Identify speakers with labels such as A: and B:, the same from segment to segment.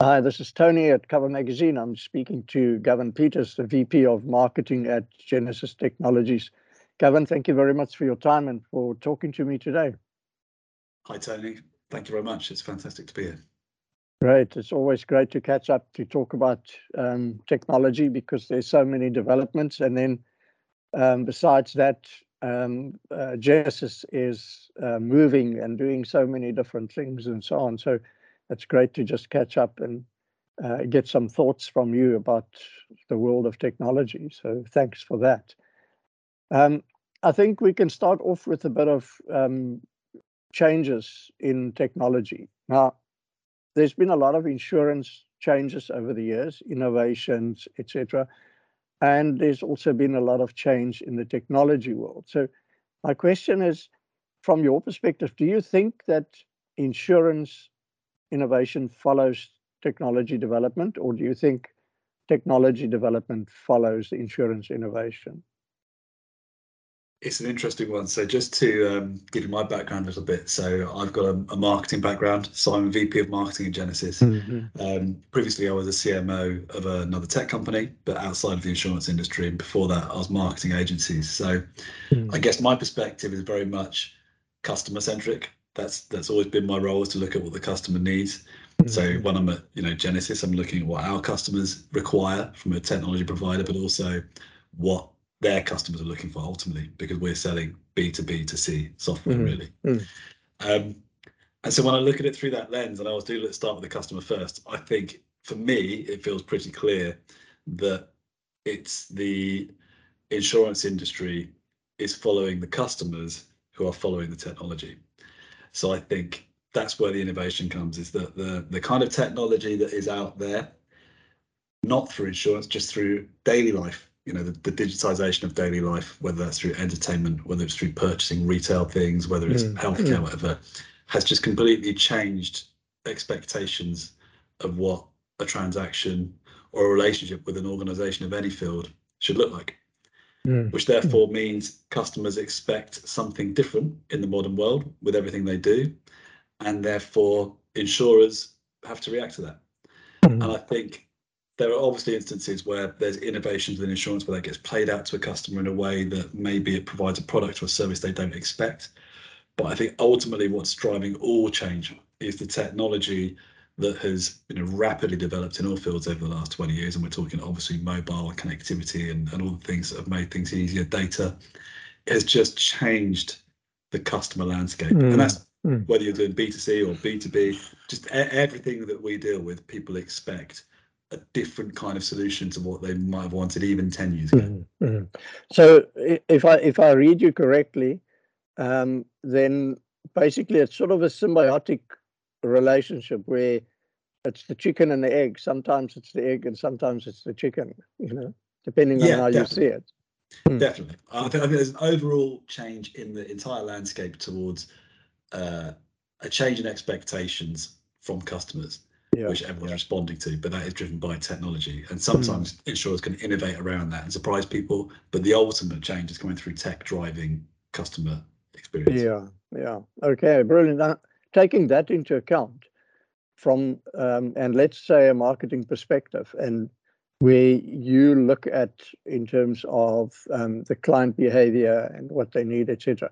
A: Hi, this is Tony at Cover Magazine. I'm speaking to Gavin Peters, the VP of Marketing at Genasys Technologies. Gavin, thank you very much for your time and for talking to me today.
B: Hi, Tony. Thank you very much. It's fantastic to be here.
A: Great. It's always great to catch up to talk about um, technology because there's so many developments. And then um, besides that, um, uh, Genasys is uh, moving and doing so many different things and so on. So it's great to just catch up and uh, get some thoughts from you about the world of technology. So thanks for that. Um, I think we can start off with a bit of um, changes in technology. Now, there's been a lot of insurance changes over the years, innovations, etc. And there's also been a lot of change in the technology world. So my question is, from your perspective, do you think that insurance innovation follows technology development, or do you think technology development follows insurance innovation?
B: It's an interesting one. So just to um, give you my background a little bit, so I've got a, a marketing background. So I'm VP of marketing at Genasys. Mm-hmm. Um, previously, I was a CMO of another tech company, but outside of the insurance industry. And before that, I was marketing agencies. So mm-hmm. I guess my perspective is very much customer centric that's that's always been my role is to look at what the customer needs. Mm-hmm. So when I'm at you know Genasys, I'm looking at what our customers require from a technology provider, but also what their customers are looking for ultimately, because we're selling B to B to C software mm-hmm. really. Mm-hmm. Um, and so when I look at it through that lens, and I always do let's start with the customer first. I think for me, it feels pretty clear that it's the insurance industry is following the customers who are following the technology. So I think that's where the innovation comes is that the the kind of technology that is out there, not through insurance, just through daily life, you know, the, the digitization of daily life, whether that's through entertainment, whether it's through purchasing retail things, whether it's mm. healthcare, mm. whatever, has just completely changed expectations of what a transaction or a relationship with an organization of any field should look like mm. which therefore means customers expect something different in the modern world with everything they do. And therefore, insurers have to react to that. Mm. And I think there are obviously instances where there's innovations within insurance where that gets played out to a customer in a way that maybe it provides a product or a service they don't expect. But I think ultimately what's driving all change is the technology that has you know rapidly developed in all fields over the last 20 years and we're talking obviously mobile connectivity and, and all the things that have made things easier data has just changed the customer landscape mm. and that's mm. whether you're doing b2c or b2b just everything that we deal with people expect a different kind of solution to what they might have wanted even 10 years ago mm.
A: so if i if i read you correctly um, then basically it's sort of a symbiotic relationship where it's the chicken and the egg. Sometimes it's the egg and sometimes it's the chicken, you know, depending on how definitely. you see it.
B: Hmm. Definitely. I think, I think, there's an overall change in the entire landscape towards uh, a change in expectations from customers, yeah. which everyone's yeah. responding to, but that is driven by technology. And sometimes mm. insurers can innovate around that and surprise people, but the ultimate change is coming through tech driving customer experience.
A: Yeah, yeah. Okay, brilliant taking that into account from um, and let's say a marketing perspective and where you look at in terms of um, the client behavior and what they need etc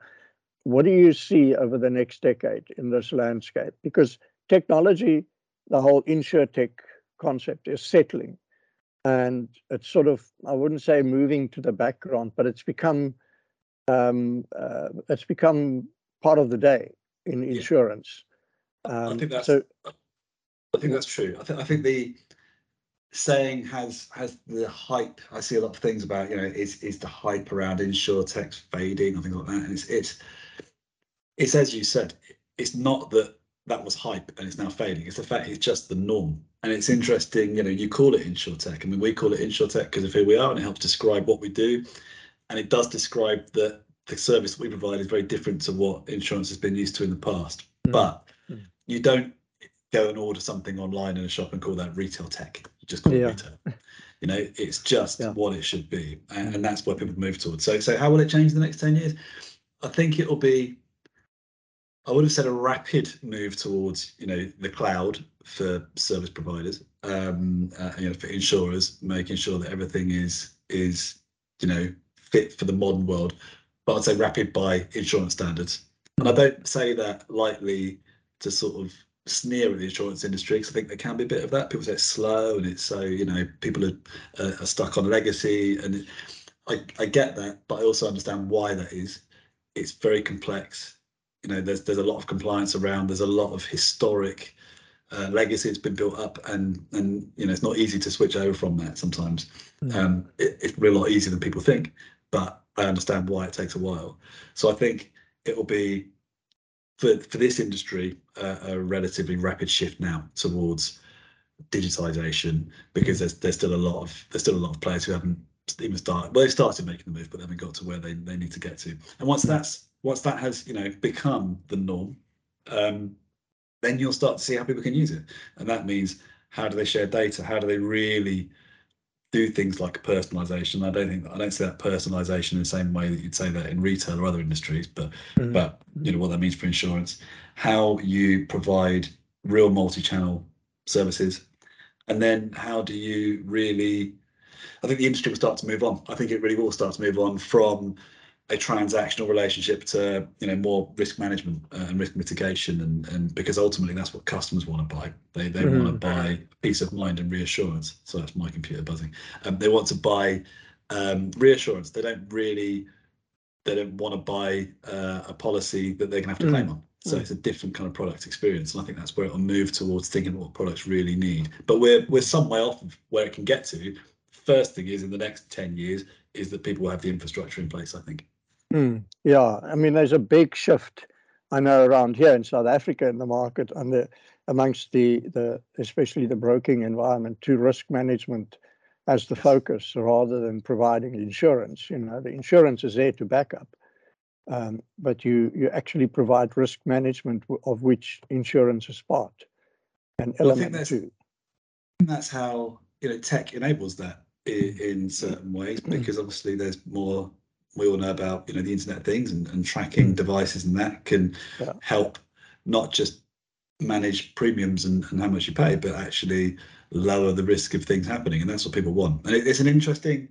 A: what do you see over the next decade in this landscape? Because technology the whole insurtech concept is settling and it's sort of i wouldn't say moving to the background but it's become um, uh, it's become part of the day in insurance.
B: Um, I think that's. So, I think that's true. I think I think the saying has has the hype. I see a lot of things about you know is is the hype around insurtech fading or things like that, and it's it's it's as you said, it's not that that was hype and it's now fading. It's the fact it's just the norm. And it's interesting, you know, you call it insurtech. I mean, we call it insurtech because of who we are and it helps describe what we do. And it does describe that the service we provide is very different to what insurance has been used to in the past. Mm. But mm. you don't go and order something online in a shop and call that retail tech. You just call yeah. it retail. You know, it's just yeah. what it should be, and, and, that's where people move towards. So, so how will it change in the next ten years? I think it'll be I would have said a rapid move towards you know the cloud for service providers, um, uh, you know for insurers, making sure that everything is is you know fit for the modern world. But I'd say rapid by insurance standards, and I don't say that lightly to sort of sneer at the insurance industry because I think there can be a bit of that. People say it's slow and it's so you know people are, uh, are stuck on legacy, and I I get that, but I also understand why that is. It's very complex you know there's there's a lot of compliance around there's a lot of historic uh, legacy that's been built up and and you know it's not easy to switch over from that sometimes mm. um, it, it's a lot easier than people think but i understand why it takes a while. So i think it will be for for this industry uh, a relatively rapid shift now towards digitization because there's there's still a lot of there's still a lot of players who haven't even started well they started making the move but they haven't got to where they, they need to get to. And once that's once that has you know become the norm, um, then you'll start to see how people can use it, and that means how do they share data? How do they really do things like personalization? I don't think I don't see that personalization in the same way that you'd say that in retail or other industries, but mm. but you know what that means for insurance, how you provide real multi-channel services, and then how do you really I think the industry will start to move on. I think it really will start to move on from a transactional relationship to you know more risk management uh, and risk mitigation and and because ultimately that's what customers want to buy. They they mm-hmm. want to buy peace of mind and reassurance. So that's my computer buzzing. Um, they want to buy um, reassurance. They don't really they don't want to buy uh, a policy that they're going to have to mm. claim on. So mm. it's a different kind of product experience and i think that's where it'll move towards thinking what products really need. But we're we're some way off of where it can get to. First thing is in the next 10 years is that people will have the infrastructure in place i think
A: Mm, yeah, I mean, there's a big shift. I know around here in South Africa in the market, and the amongst the the especially the broking environment to risk management as the focus rather than providing insurance. You know, the insurance is there to back up, um, but you you actually provide risk management of which insurance is part, and element
B: well,
A: too.
B: That's how you know tech enables that in, in certain ways mm. because obviously there's more we all know about you know the internet things and, and tracking mm. devices and that can yeah. help not just manage premiums and, and how much you pay but actually lower the risk of things happening and that's what people want and it, it's an interesting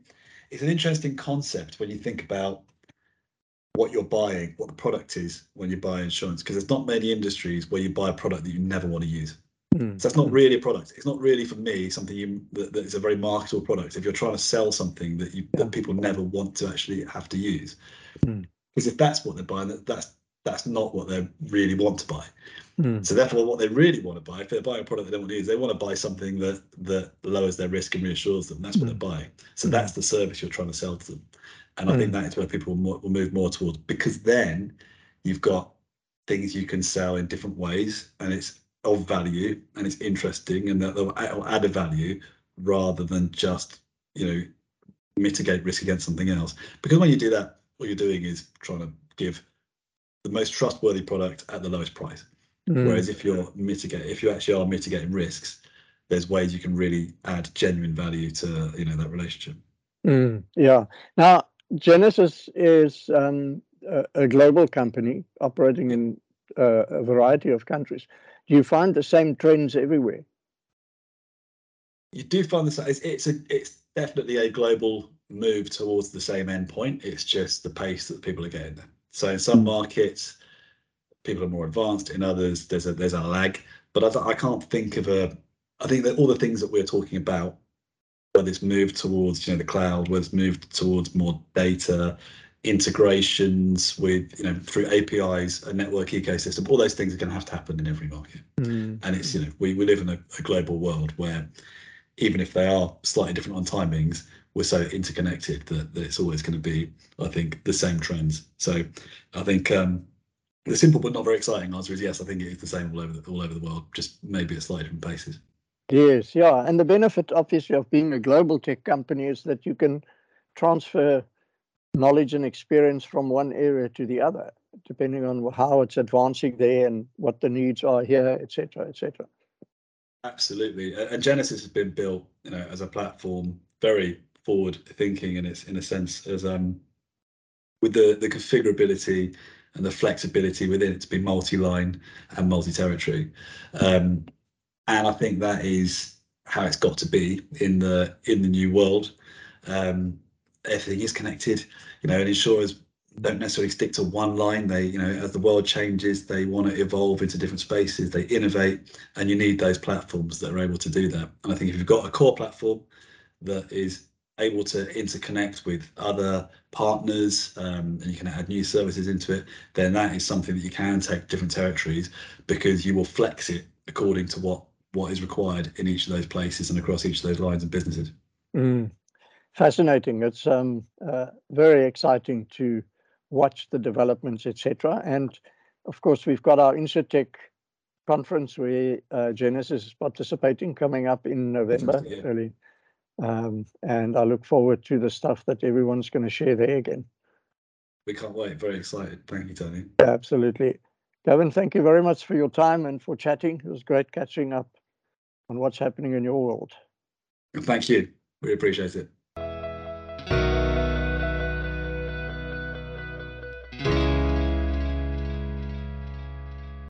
B: it's an interesting concept when you think about what you're buying what the product is when you buy insurance because there's not many industries where you buy a product that you never want to use Mm. So that's not really a product. It's not really for me something you, that, that is a very marketable product. If you're trying to sell something that you that people never want to actually have to use, mm. because if that's what they're buying, that, that's that's not what they really want to buy. Mm. So therefore, what they really want to buy, if they're buying a product they don't want to use, they want to buy something that that lowers their risk and reassures them. That's what they're buying. So that's the service you're trying to sell to them. And I think that is where people will, more, will move more towards because then you've got things you can sell in different ways, and it's of value and it's interesting and that they'll add a value rather than just you know mitigate risk against something else because when you do that what you're doing is trying to give the most trustworthy product at the lowest price mm. whereas if you're mitigate if you actually are mitigating risks there's ways you can really add genuine value to you know that relationship
A: mm. yeah now genasys is um, a, a, global company operating in uh, a variety of countries do you find the same trends everywhere?
B: You do find the same. It's, it's a it's definitely a global move towards the same endpoint. It's just the pace that people are getting there. So in some mm. markets, people are more advanced. In others, there's a there's a lag. But I, I can't think of a. I think that all the things that we're talking about, whether it's moved towards you know the cloud, whether it's moved towards more data, integrations with you know through APIs, a network ecosystem, all those things are going to have to happen in every market. Mm. And it's you know we, we live in a, a, global world where even if they are slightly different on timings, we're so interconnected that, that it's always going to be I think the same trends. So I think um, the simple but not very exciting answer is yes. I think it is the same all over the, all over the world, just maybe at slightly different paces.
A: Yes, yeah, and the benefit obviously of being a global tech company is that you can transfer knowledge and experience from one area to the other, depending on how it's advancing there and what the needs are here, etc., etc.
B: Absolutely, and Genasys has been built, you know, as a platform, very forward thinking, and it's in a sense as um, with the the configurability and the flexibility within it to be multi-line and multi-territory. Um, and I think that is how it's got to be in the in the new world. Um, everything is connected, you know, and insurers don't necessarily stick to one line. They, you know, as the world changes, they want to evolve into different spaces. They innovate, and you need those platforms that are able to do that. And I think if you've got a core platform that is able to interconnect with other partners um, and you can add new services into it, then that is something that you can take different territories because you will flex it according to what what is required in each of those places and across each of those lines of businesses.
A: Mm. Fascinating. It's um, uh, very exciting to watch the developments, etc. And of course, we've got our Insurtech conference where uh, Genasys is participating coming up in November, yeah. early um, and I look forward to the stuff that everyone's going to share there again.
B: We can't wait. Very excited. Thank you, Tony.
A: absolutely. Gavin, thank you very much for your time and for chatting. It was great catching up on what's happening in your world.
B: Thank you. We appreciate it.